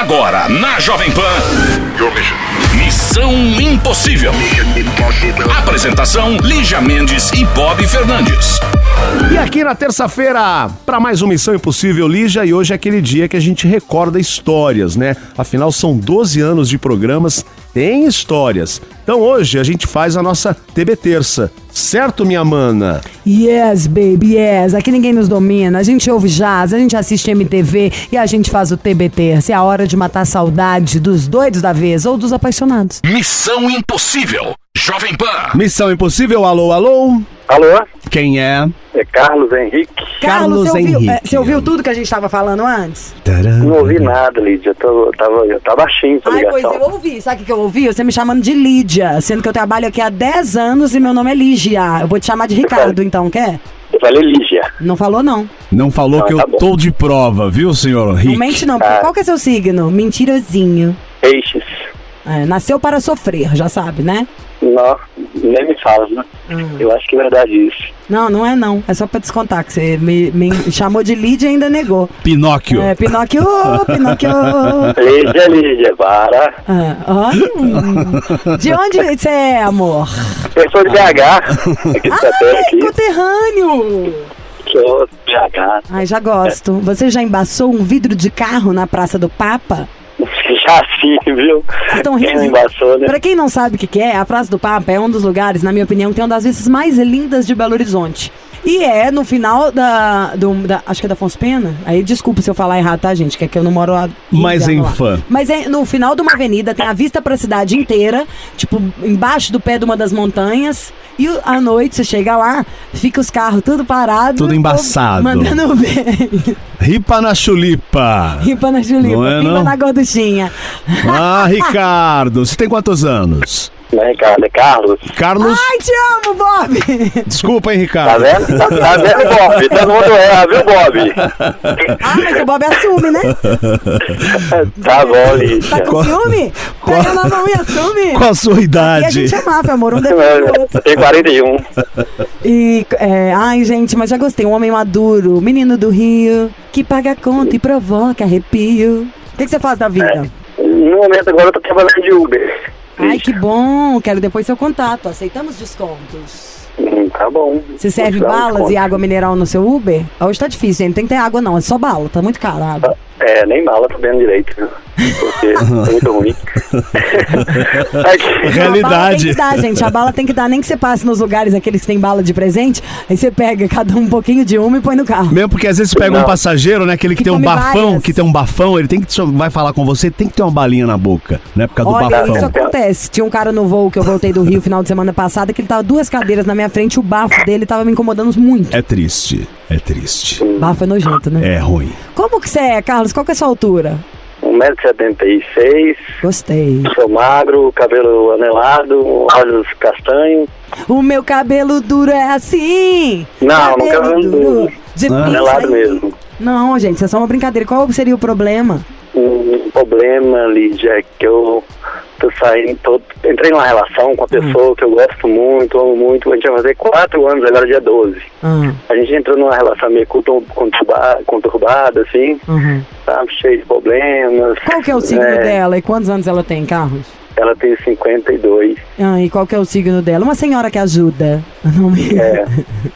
Agora, na Jovem Pan. Missão Impossível. Apresentação: Lígia Mendes e Bob Fernandes. E aqui na terça-feira, para mais uma Missão Impossível Lígia, e hoje é aquele dia que a gente recorda histórias, né? Afinal, são 12 anos de programas, tem histórias. Então hoje a gente faz a nossa TB Terça. Certo, minha mana? Yes, baby, yes. Aqui ninguém nos domina. A gente ouve jazz, a gente assiste MTV e a gente faz o TBT. Se é a hora de matar a saudade dos doidos da vez ou dos apaixonados. Missão Impossível. Jovem Pan. Missão Impossível, alô, alô? Alô? Quem é? É Carlos Henrique. Carlos você ouviu, Henrique. é, você ouviu tudo que a gente estava falando antes? Não ouvi nada, Lídia. Tô, tava, tá baixinho essa Ai, pois eu ouvi. Sabe o que eu ouvi? Você me chamando de Lídia, sendo que eu trabalho aqui há 10 anos e meu nome é Lígia. Eu vou te chamar de Ricardo, então, quer? Eu falei Lígia. Não falou, não. Não falou Ah, que tá eu bom. tô de prova, viu, senhor Rick? Não mente, não. porque Ah. Qual que é seu signo? Mentirosinho. Peixes. É, nasceu para sofrer, já sabe, né? Não, nem me fala, né? Eu acho que é verdade isso. Não, não é não. É só pra descontar que você me, me chamou de Lídia e ainda negou. Pinóquio. É, Pinóquio, Pinóquio. Lídia, Lídia, para. Ah, hum. De onde você é, amor? Eu sou de BH. Aqui. conterrâneo. Sou de BH. Ai, já gosto. Você já embaçou um vidro de carro na Praça do Papa? Já sim, viu? Vocês estão Quem não rindo? embaçou, né? Pra quem não sabe o que, que é, a Praça do Papa é um dos lugares, na minha opinião, que tem uma das vistas mais lindas de Belo Horizonte. E é no final da, do, da- Acho que é da Afonso Pena. Aí desculpa se eu falar errado, tá, gente? Que é que eu não moro lá. Mas em lá. fã. Mas é no final de uma avenida, tem a vista pra cidade inteira, tipo, embaixo do pé de uma das montanhas. E à noite você chega lá, fica os carros tudo parados. Tudo embaçado. Mandando ver. Ripa na chulipa. Ripa na Julipa, Não é, não? na gorduchinha. Ah, Ricardo, você tem quantos anos? Não é Ricardo, é Carlos. Carlos, Ai, te amo, Bob! desculpa, hein, Tá Ricardo. vendo? Tá, tá vendo, Bob? Todo mundo erra, viu, Bob? Ah, mas o Bob assume, né? Tá bom, Tá Lídia. com ciúme? Pega na mão e assume. Qual a sua E a idade? gente é máfia, amor, um defende o outro. Eu tenho 41. E, é, ai, gente, mas já gostei. Um homem maduro, menino do Rio, que paga a conta e provoca arrepio. O que, que você faz da vida? No momento agora eu tô trabalhando de Uber. Ai, que bom. Quero depois seu contato. Aceitamos descontos. Hum, Tá bom. Você serve balas desconto. e água mineral no seu Uber? Hoje tá difícil, gente. Não tem que ter água, não. É só bala. Tá muito caro a água. É, nem bala tô vendo direito? Porque é muito ruim. Aqui. Realidade. A bala tem que dar, gente. A bala tem que dar, nem que você passe nos lugares aqueles que tem bala de presente. Aí você pega cada um um pouquinho de uma e põe no carro. Mesmo porque às vezes pega um Não. passageiro, né? Aquele que, Que tem um bafão, várias. que tem um bafão, ele tem que vai falar com você, tem que ter uma balinha na boca, né? Por causa do Olha, bafão. isso acontece. Tinha um cara no voo que eu voltei do Rio final de semana passada que ele tava duas cadeiras na minha frente e o bafo dele tava me incomodando muito. É triste, é triste. Bafo é nojento, né? É ruim. Como que você é, Carlos? Qual que é a sua altura? 1,76m, Gostei. sou magro, cabelo anelado, olhos castanhos. O meu cabelo duro é assim. Não, no cabelo duro. De Ah. Anelado mesmo. Não, gente, isso é só uma brincadeira. Qual seria o problema? Um problema, Lídia, é que eu tô, entrei numa relação com uma Hum. pessoa que eu gosto muito, amo muito. A gente vai fazer quatro anos, agora é dia 12. Ah, A gente entrou numa relação meio contur- conturbada, conturbada assim, uhum. sabe? Cheio de problemas. Qual que é o signo É, dela e quantos anos ela tem, Carlos? Ela tem 52. Ah, e qual que é o signo dela? Uma senhora que ajuda. Não me... É,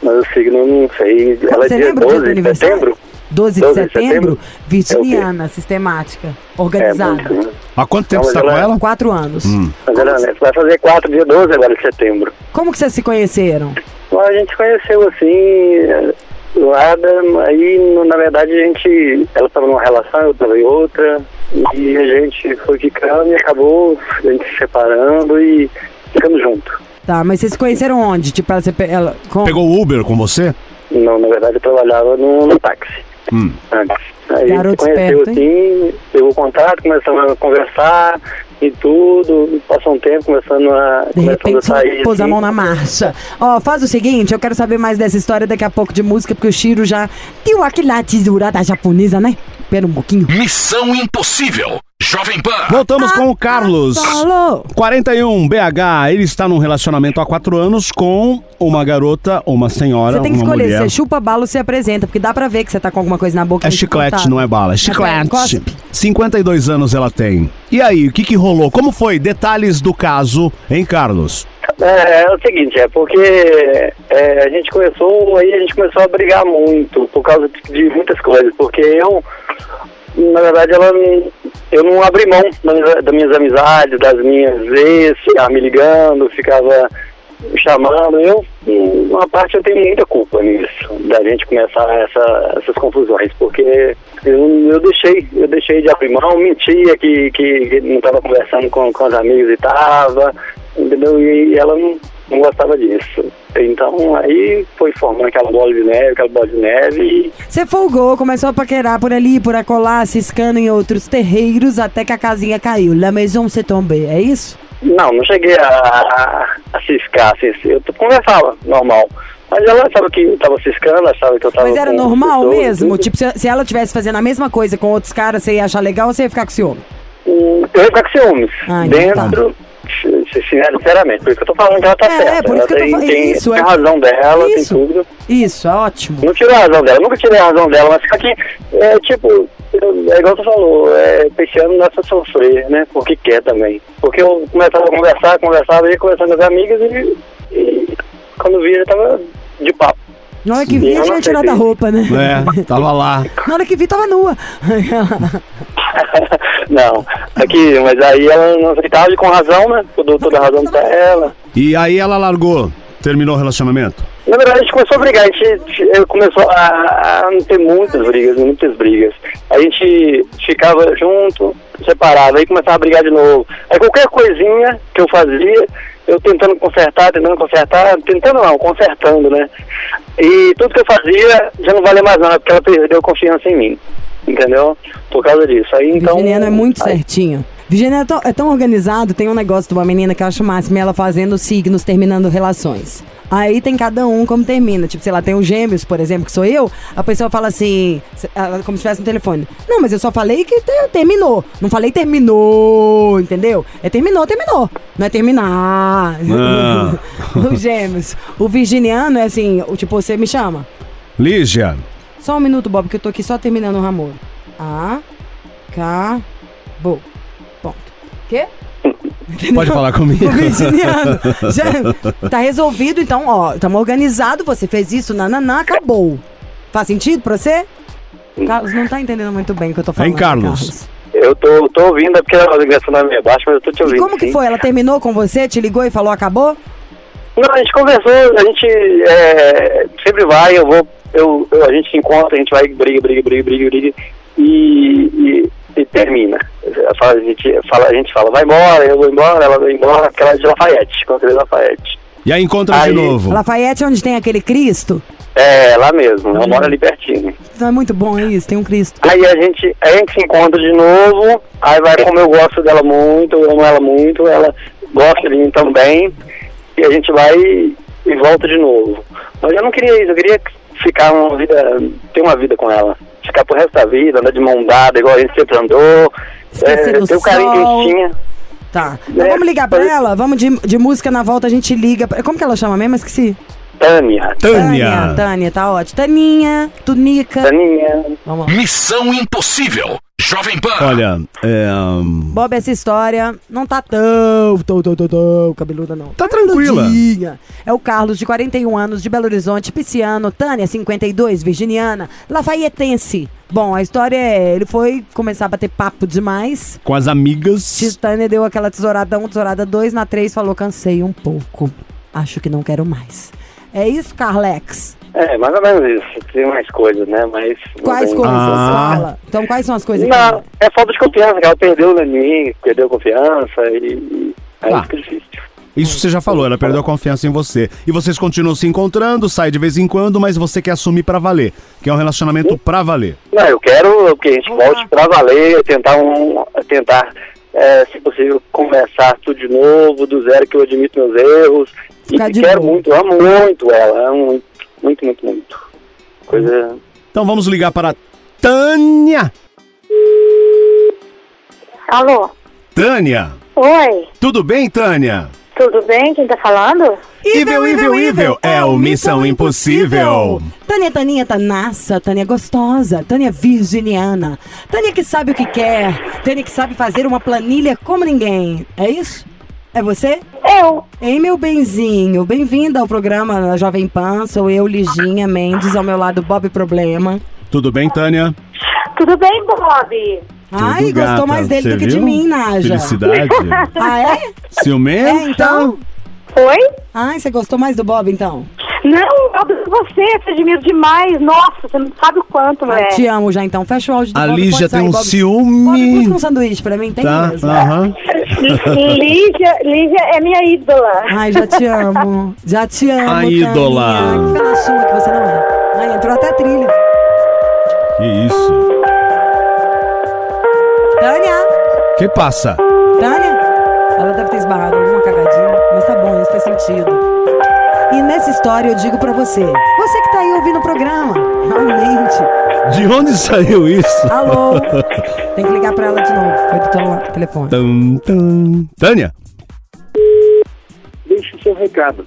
mas o signo eu não sei. Ela é Você dia lembra o dia do 12 de setembro? 12 de 12 de setembro, setembro? virginiana, sistemática, É, organizada. muito. Há quanto tempo Não, você tá mas com ela-? Quatro anos. Mas ela né, vai fazer 4 dia 12 agora de setembro. Como que vocês se conheceram? Bom, a gente conheceu assim, Luada, aí na verdade a gente, ela estava numa relação, eu estava em outra, e a gente foi ficando e acabou a gente se separando e ficando junto. Tá, mas vocês se conheceram onde? Tipo, você, ela, com... Pegou o Uber com você? Não, na verdade eu trabalhava no, no táxi Hum. antes. Aí Garoto a conheceu esperto, assim, pegou contato, começamos a conversar e tudo, passou um tempo começando a, De começando a repente, sair. pôs a assim. mão na marcha. Ó, faz o seguinte, eu quero saber mais dessa história daqui a pouco de música, porque o Shiro já deu aquela tesourada japonesa, né? Espera um pouquinho. Missão Impossível. Jovem Pan. Voltamos com o Carlos. Falou! 41 BH, ele está num relacionamento há quatro anos com uma garota, uma senhora, Você tem que uma escolher mulher. você chupa bala ou se apresenta, porque dá pra ver que você tá com alguma coisa na boca. É chiclete, não é bala, é chiclete. cospe. 52 anos ela tem. E aí, o que que rolou? Como foi? Detalhes do caso, hein, Carlos? É, é o seguinte, é porque é, a gente começou, aí a gente começou a brigar muito por causa de, de muitas coisas, porque eu, na verdade, ela, eu não abri mão das, minhas amizades, das minhas ex, ficava me ligando, ficava me chamando, eu, uma parte eu tenho muita culpa nisso, da gente começar essa, essas confusões, porque eu, eu deixei, eu deixei de abrir mão, mentia que, que, que não estava conversando com, com os amigos e tava, entendeu? E ela não, não gostava disso. Então aí foi formando aquela bola de neve, aquela bola de neve e Você folgou, começou a paquerar por ali, por acolá, ciscando em outros terreiros, até que a casinha caiu. La maison se tombe, é isso? não, não cheguei a, a, a ciscar, assim, eu conversava normal. Mas ela achava que eu tava ciscando, achava que eu tava Mas era normal pessoas, mesmo? tudo. Tipo, se, se ela tivesse fazendo a mesma coisa com outros caras, você ia achar legal ou você ia ficar com ciúme? Hum, Eu ia ficar com ciúmes. Ah, então Dentro, se- sinceramente, por isso que eu tô falando que ela tá É, certa. por isso ela que eu tô tem, falando- tem, isso, tem é- a razão dela, Isso. tem tudo. Isso, é ótimo. Não tirei a razão dela, nunca tirei a razão dela, mas só que, é tipo, é igual você falou, é, é pra sofrer, né? Porque quer também. Porque eu começava a conversar, conversava, ia conversando com as amigas e, e quando via já tava de papo. Na hora que Sim, vi, tinha tirado a roupa, né? É, tava lá. Na hora que vi, tava nua. não, aqui, mas aí ela não aceitava e com razão, né? Eu dou toda a razão pra ela. E aí ela largou, terminou o relacionamento. Na verdade, a gente começou a brigar, a gente começou a, a ter muitas brigas, muitas brigas. A gente ficava junto, separava, aí começava a brigar de novo. Aí qualquer coisinha que eu fazia, eu tentando consertar, tentando consertar, tentando não, consertando, né? E tudo que eu fazia já não valia mais nada, porque ela perdeu confiança em mim, entendeu? Por causa disso. Aí então. Virginiano é muito aí- certinho. Virginiano é tão, é tão organizado, tem um negócio de uma menina que eu acho máximo, ela fazendo signos, terminando relações. Aí tem cada um como termina. Tipo, sei lá, tem o gêmeos, por exemplo, que sou eu, a pessoa fala assim, como se estivesse no telefone. Não, mas eu só falei que te- terminou. Não falei terminou, entendeu? É terminou, terminou. Não é terminar. Ah. o gêmeos. O virginiano é assim, o tipo, você me chama. Lígia, Só um minuto, Bob, que eu tô aqui só terminando o ramor. A, K, Bo. Ponto. Quê? pode falar comigo. O virginiano. Já tá resolvido, então, ó, estamos organizados, você fez isso, nananã, acabou. Faz sentido pra você? Carlos não tá entendendo muito bem o que eu tô falando. Hein, Carlos? Eu tô, tô ouvindo, é porque a ligação não é meio baixa, mas eu tô te E ouvindo. como que sim. foi? Ela terminou com você, te ligou e falou acabou? Não, a gente conversou, a gente é, sempre vai, eu vou, eu, eu- a gente se encontra, a gente vai, briga, briga, briga, briga, briga, e, e, e termina. A, gente, fala, a gente fala, vai embora, eu vou embora, ela vai embora, aquela de Lafayette, encontrei Lafayette. E aí encontra Aí- de novo. Lafayette, onde tem aquele Cristo? É, lá mesmo, ela mora ali pertinho. Então é muito bom isso, tem um Cristo. Aí a gente, a gente se encontra de novo, aí vai como eu gosto dela muito, eu amo ela muito, ela gosta de mim também, e a gente vai e, e volta de novo. Mas eu não queria isso, eu queria ficar uma vida, ter uma vida com ela. Ficar pro resto da vida, andar de mão dada, igual a gente sempre andou. Esquecer do ter o carinho que a gente tinha. Tá. Então É, vamos ligar pra ela? Vamos de, de música na volta, a gente liga. Como que ela chama mesmo? Esqueci. Tânia, Tânia. Tânia, tá ótimo. Taninha, Tunica. Taninha. Vamos lá. Missão Impossível. Jovem Pan. Olha, é, Bob, essa história não tá tão, tão, tão, tão, tão cabeluda, não. Tá tranquila. É o Carlos, de 41 anos, de Belo Horizonte, pisciano. Tânia, 52, virginiana. Lafaietense. Bom, a história é, ele foi começar a bater papo demais. com as amigas. Tânia deu aquela tesourada 1, tesourada 2, na 3 falou, cansei um pouco. Acho que não quero mais. É isso, Carlex? É, mais ou menos isso. Tem mais coisas, né? Mas. Quais tem- coisas? Ah. Fala. Então, quais são as coisas Não, que... é falta de confiança, que ela perdeu em mim, perdeu confiança e. e aí Ah. fica difícil. Isso você já falou, ela perdeu a confiança em você. E vocês continuam se encontrando, sai de vez em quando, mas você quer assumir pra valer. Que é um relacionamento pra valer. Não, eu quero que a gente volte pra valer, tentar um. tentar, é, se possível, começar tudo de novo, do zero, que eu admito meus erros. Ficar e de quero boa. muito, amo muito ela, amo muito, muito, muito, muito. Coisa. Então vamos ligar para Tânia. Alô? Tânia. Oi, Tudo bem, Tânia? tudo bem? Quem tá falando? Evil, evil, evil, é o Missão Impossível. Tânia, Taninha, Tanassa, Tânia gostosa, Tânia virginiana, Tânia que sabe o que quer, Tânia que sabe fazer uma planilha como ninguém. É isso? É você? Eu. Ei, meu benzinho, bem-vinda ao programa da Jovem Pan. Sou eu, Liginha Mendes, ao meu lado, Bob Problema. Tudo bem, Tânia? Tudo bem, Bob? Ai, Tudo, gostou gata. mais dele Cê do que de viu? mim, Naja. Felicidade. Ah, é? Ciumenta? É, então? Oi? Ai, você gostou mais do Bob, então? Não, Bob, você, eu te admiro demais. Nossa, você não sabe o quanto, Ah, mulher. te amo já, então. Fecha o áudio A Bob. Lígia tem sair, um Bob. Bob, ciúme. busca um sanduíche pra mim, tem Tá, mesmo. aham. Lígia, Lígia é minha ídola. Ai, já te amo. Já te amo, A Taninha. ídola. Que pedacinho que você não é. Ai, entrou até a trilha. Que isso? Tânia! Que passa? Tânia? Ela deve ter esbarrado alguma cagadinha, mas tá bom, isso faz sentido. E nessa história eu digo pra você, você que tá aí ouvindo o programa, realmente, De onde saiu isso? alô, tem que ligar pra ela de novo, foi do tele- telefone. Tum, tum. Tânia? Deixe o seu recado.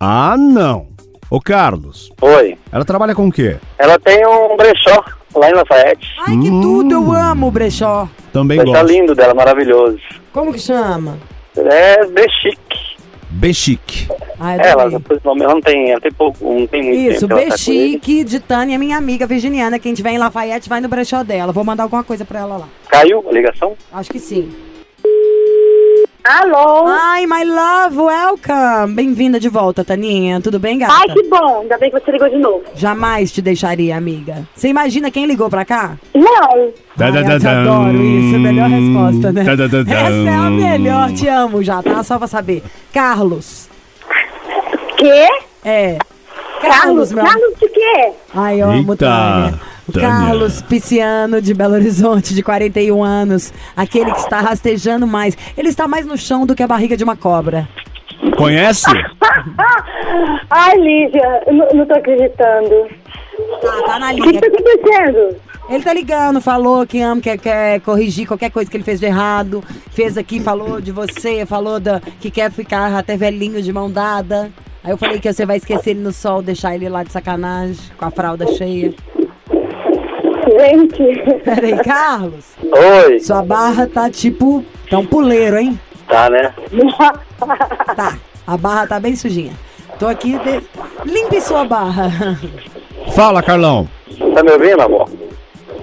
Ah, não. Ô, Carlos, Oi. ela trabalha com o quê? Ela tem um brechó lá em Lafayette. Ai, que tudo, eu amo o brechó. Também Brechó gosto. lindo dela, maravilhoso. Como que chama? É Bechique. Bechique. Ai, Ela, adorei. depois, ela não tem, ela tem pouco, não tem muito Isso, tempo. que ela tá. Bechique de Tânia, minha amiga virginiana. Quem tiver em Lafayette vai no brechó dela. Vou mandar alguma coisa pra ela lá. Caiu a ligação? Acho que sim. Alô? Ai, my love, welcome! Bem-vinda de volta, Taninha. Tudo bem, gata? Ai, que bom. Ainda bem que você ligou de novo. Jamais te deixaria, amiga. Você imagina quem ligou pra cá? Não. Da, Ai, da, eu te adoro isso, a melhor resposta, né? Essa é a melhor, te amo já, tá? Só pra saber. Carlos. Quê? É. Carlos? meu Carlos de quê? Ai, eu amo Eita, Tânia. Tânia. Carlos Pisciano, de Belo Horizonte, de 41 anos. Aquele que está rastejando mais. Ele está mais no chão do que a barriga de uma cobra. Conhece? Ai, Lígia, eu não, não tô acreditando. Tá, tá na O que que linha. tá acontecendo? Ele tá ligando, falou que ama, quer, quer corrigir qualquer coisa que ele fez de errado. Fez aqui, falou de você, falou da, que quer ficar até velhinho de mão dada. Aí eu falei que você vai esquecer ele no sol, deixar ele lá de sacanagem, com a fralda cheia. Gente, Peraí, Carlos, Oi. sua barra tá tipo. Tá um puleiro, hein? Tá, né? Tá, a barra tá bem sujinha. Tô aqui. De... Limpe sua barra. Fala, Carlão. Tá me ouvindo, amor?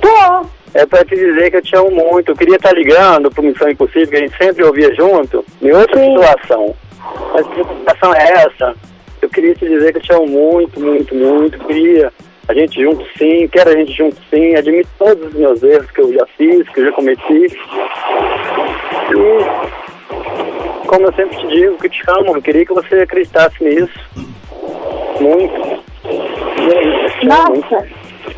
tô. É pra te dizer que eu te amo muito. Eu queria estar ligando pro Missão Impossível, que a gente sempre ouvia junto, em outra Sim. situação. Mas que situação é essa? Eu queria te dizer que eu te amo muito, muito, muito. Queria a gente junto sim, quero a gente junto sim. Admito todos os meus erros que eu já fiz, que eu já cometi. E, como eu sempre te digo, que te amo, eu queria que você acreditasse nisso. Muito. E é amo muito. Nossa,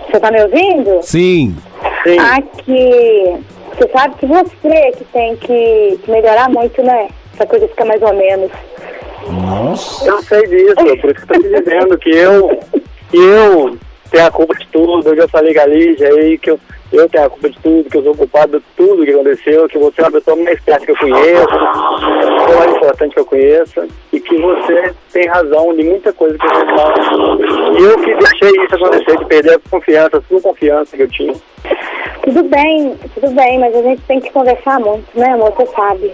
você tá me ouvindo? Sim. Sim. Aqui, você sabe que você que tem que melhorar muito, né? Essa coisa fica mais ou menos. Nossa. Eu sei disso, por isso que eu tô te dizendo que eu, que eu tenho a culpa de tudo. Eu já falei com a Lígia aí que eu, eu tenho a culpa de tudo, que eu sou culpado de tudo que aconteceu, que você é a pessoa mais esperta que eu conheço, pessoa mais importante que eu conheço, e que você tem razão de muita coisa que você fala. E eu que deixei isso acontecer, de perder a confiança, a sua confiança que eu tinha. Tudo bem, tudo bem, mas a gente tem que conversar muito, né, amor? Você sabe.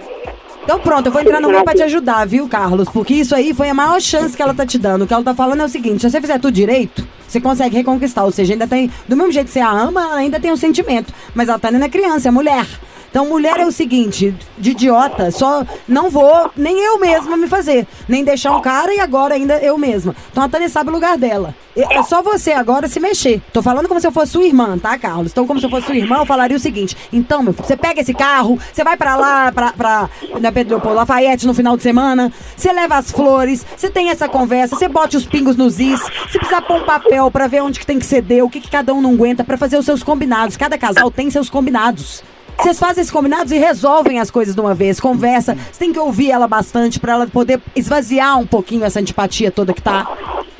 Então pronto, eu vou entrar no meio pra te ajudar, viu, Carlos? Porque isso aí foi a maior chance que ela tá te dando. O que ela tá falando é o seguinte: se você fizer tudo direito, você consegue reconquistar. Ou seja, ainda tem. Do mesmo jeito que você a ama, ela ainda tem um sentimento. Mas ela tá ainda criança, é mulher. Então, mulher é o seguinte, de idiota, só não vou nem eu mesma me fazer. Nem deixar um cara e agora ainda eu mesma. Então a Tânia sabe o lugar dela. É só você agora se mexer. Tô falando como se eu fosse sua irmã, tá, Carlos? Então, como se eu fosse sua irmã, eu falaria o seguinte: então, meu filho, você pega esse carro, você vai pra lá, pra, pra na Pedro Lafayette no final de semana, você leva as flores, você tem essa conversa, você bota os pingos nos is, você precisa pôr um papel pra ver onde que tem que ceder, o que, que cada um não aguenta, pra fazer os seus combinados. Cada casal tem seus combinados. Vocês fazem esses combinados e resolvem as coisas de uma vez, conversa. Você tem que ouvir ela bastante pra ela poder esvaziar um pouquinho essa antipatia toda que tá,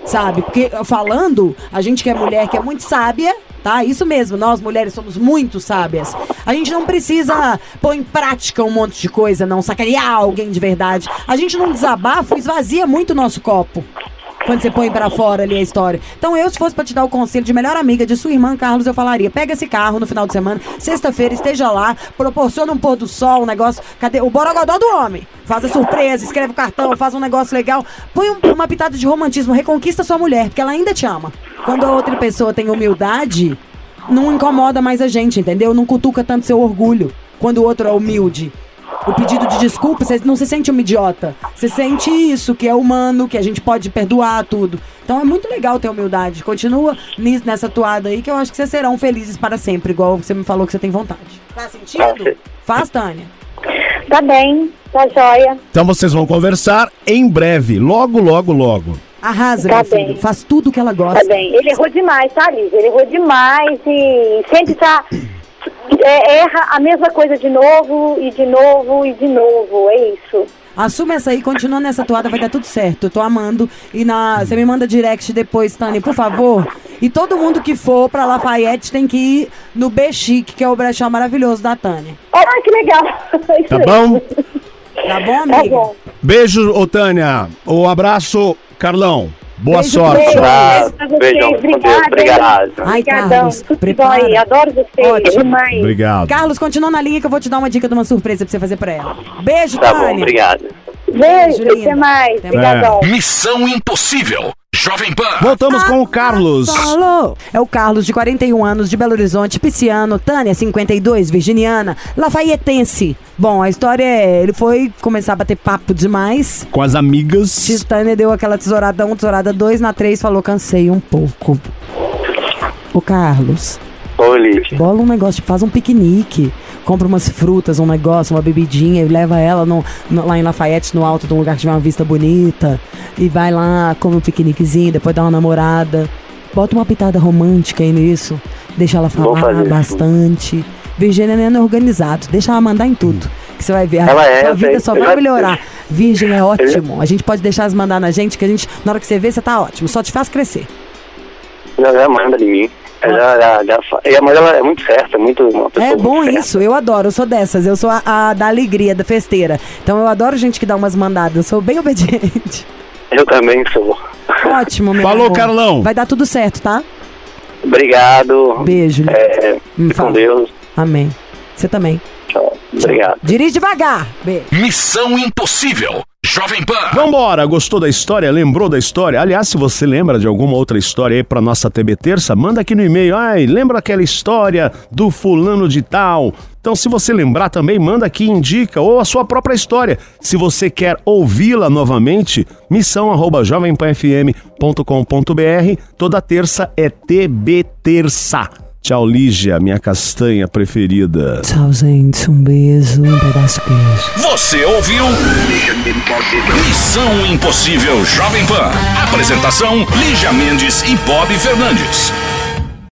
sabe? Porque falando, a gente que é mulher, que é muito sábia, tá? Isso mesmo, nós mulheres somos muito sábias. A gente não precisa pôr em prática um monte de coisa, não sacanear alguém de verdade. A gente não desabafa, esvazia muito o nosso copo. Quando você põe pra fora ali a história. Então, eu, se fosse pra te dar o conselho de melhor amiga de sua irmã, Carlos, eu falaria: pega esse carro no final de semana, sexta-feira, esteja lá, proporciona um pôr do sol, um negócio. Cadê? O borogodó do homem. Faz a surpresa, escreve o cartão, faz um negócio legal. Põe um- uma pitada de romantismo, reconquista sua mulher, porque ela ainda te ama. Quando a outra pessoa tem humildade, não incomoda mais a gente, entendeu? Não cutuca tanto seu orgulho quando o outro é humilde. O pedido de desculpa, você não se sente um idiota. Você sente isso, que é humano, que a gente pode perdoar tudo. Então é muito legal ter humildade. Continua nessa toada aí, que eu acho que vocês serão felizes para sempre, igual você me falou que você tem vontade. Faz sentido? Faz. Tânia. Tá bem, tá joia. Então vocês vão conversar em breve, logo, logo, logo. Arrasa, Tá meu filho. bem. Faz tudo que ela Tá gosta. bem. Ele errou demais, tá, Liz? Ele errou demais e sempre tá. É, erra a mesma coisa de novo e de novo e de novo. É isso. Assume essa aí, continua nessa toada, vai dar tudo certo. Eu tô amando. E na, você me manda direct depois, Tânia, por favor. E todo mundo que for pra Lafayette tem que ir no Bechique, que é o brechó maravilhoso da Tânia. Ah, que legal. Isso Tá mesmo. bom? Tá bom, Tá amiga? bom. Beijo, ô Tânia. Um abraço, Carlão. Boa Beijo, sorte. beijo. Pra vocês, beijão, Obrigado. Ai, Obrigadão. Carlos, bom prepara. aí. Adoro vocês. Ótimo. Demais. Obrigado. Carlos, continua na linha que eu vou te dar uma dica de uma surpresa pra você fazer pra ela. Beijo, Tá bom, Tânia. obrigado. Beijo. linda. Até mais. Até Obrigadão. Missão Impossível. Jovem Pan. Voltamos com o Carlos. Falou! É o Carlos, de 41 anos, de Belo Horizonte, pisciano. Tânia, 52, virginiana. Lafaietense. Bom, a história é... Ele foi começar a bater papo demais. Com as amigas. Tânia deu aquela tesourada 1, tesourada 2, na 3 falou, cansei um pouco. O Carlos, Liz. bola um negócio, faz um piquenique. Compra umas frutas, um negócio, uma bebidinha e leva ela no, no- lá em Lafayette, no alto de um lugar que tiver uma vista bonita. E vai lá, come um piqueniquezinho, depois dá uma namorada. Bota uma pitada romântica aí nisso. Deixa ela falar fazer isso. bastante. Virgínia é organizado. Deixa ela mandar em tudo. Que você vai ver. Ela a é, sua vida sei. só vai já- melhorar. Virgem é ótimo. A gente pode deixar elas mandar na gente, que a gente, na hora que você vê, você tá ótimo. Só te faz crescer. Já, já manda de mim. Ela já, fa- e a mãe ela é muito certa, muito uma pessoa É bom muito certa. isso, eu adoro, eu sou dessas, eu sou a, a da alegria, da festeira. Então eu adoro gente que dá umas mandadas, eu sou bem obediente. Eu também sou. Ótimo, meu Falou, amor. Carlão. Vai dar tudo certo, tá? Obrigado. Beijo. É, Me fique fala. com Deus. Amém. Você também. Tchau. Obrigado. Dirige devagar. Beijo. Missão Impossível. Jovem Pan. Vambora, gostou da história? Lembrou da história? Aliás, se você lembra de alguma outra história aí pra nossa TB Terça, manda aqui no e-mail. Ai, lembra aquela história do fulano de tal? Então, se você lembrar também, manda aqui, indica, ou a sua própria história. Se você quer ouvi-la novamente, missão arroba jovempanfm.com.br. Toda terça é TB Terça. Tchau, Lígia, minha castanha preferida. Tchau, gente. Um beijo, um pedaço de queijo. Você ouviu? Missão Impossível Jovem Pan. Apresentação: Lígia Mendes e Bob Fernandes.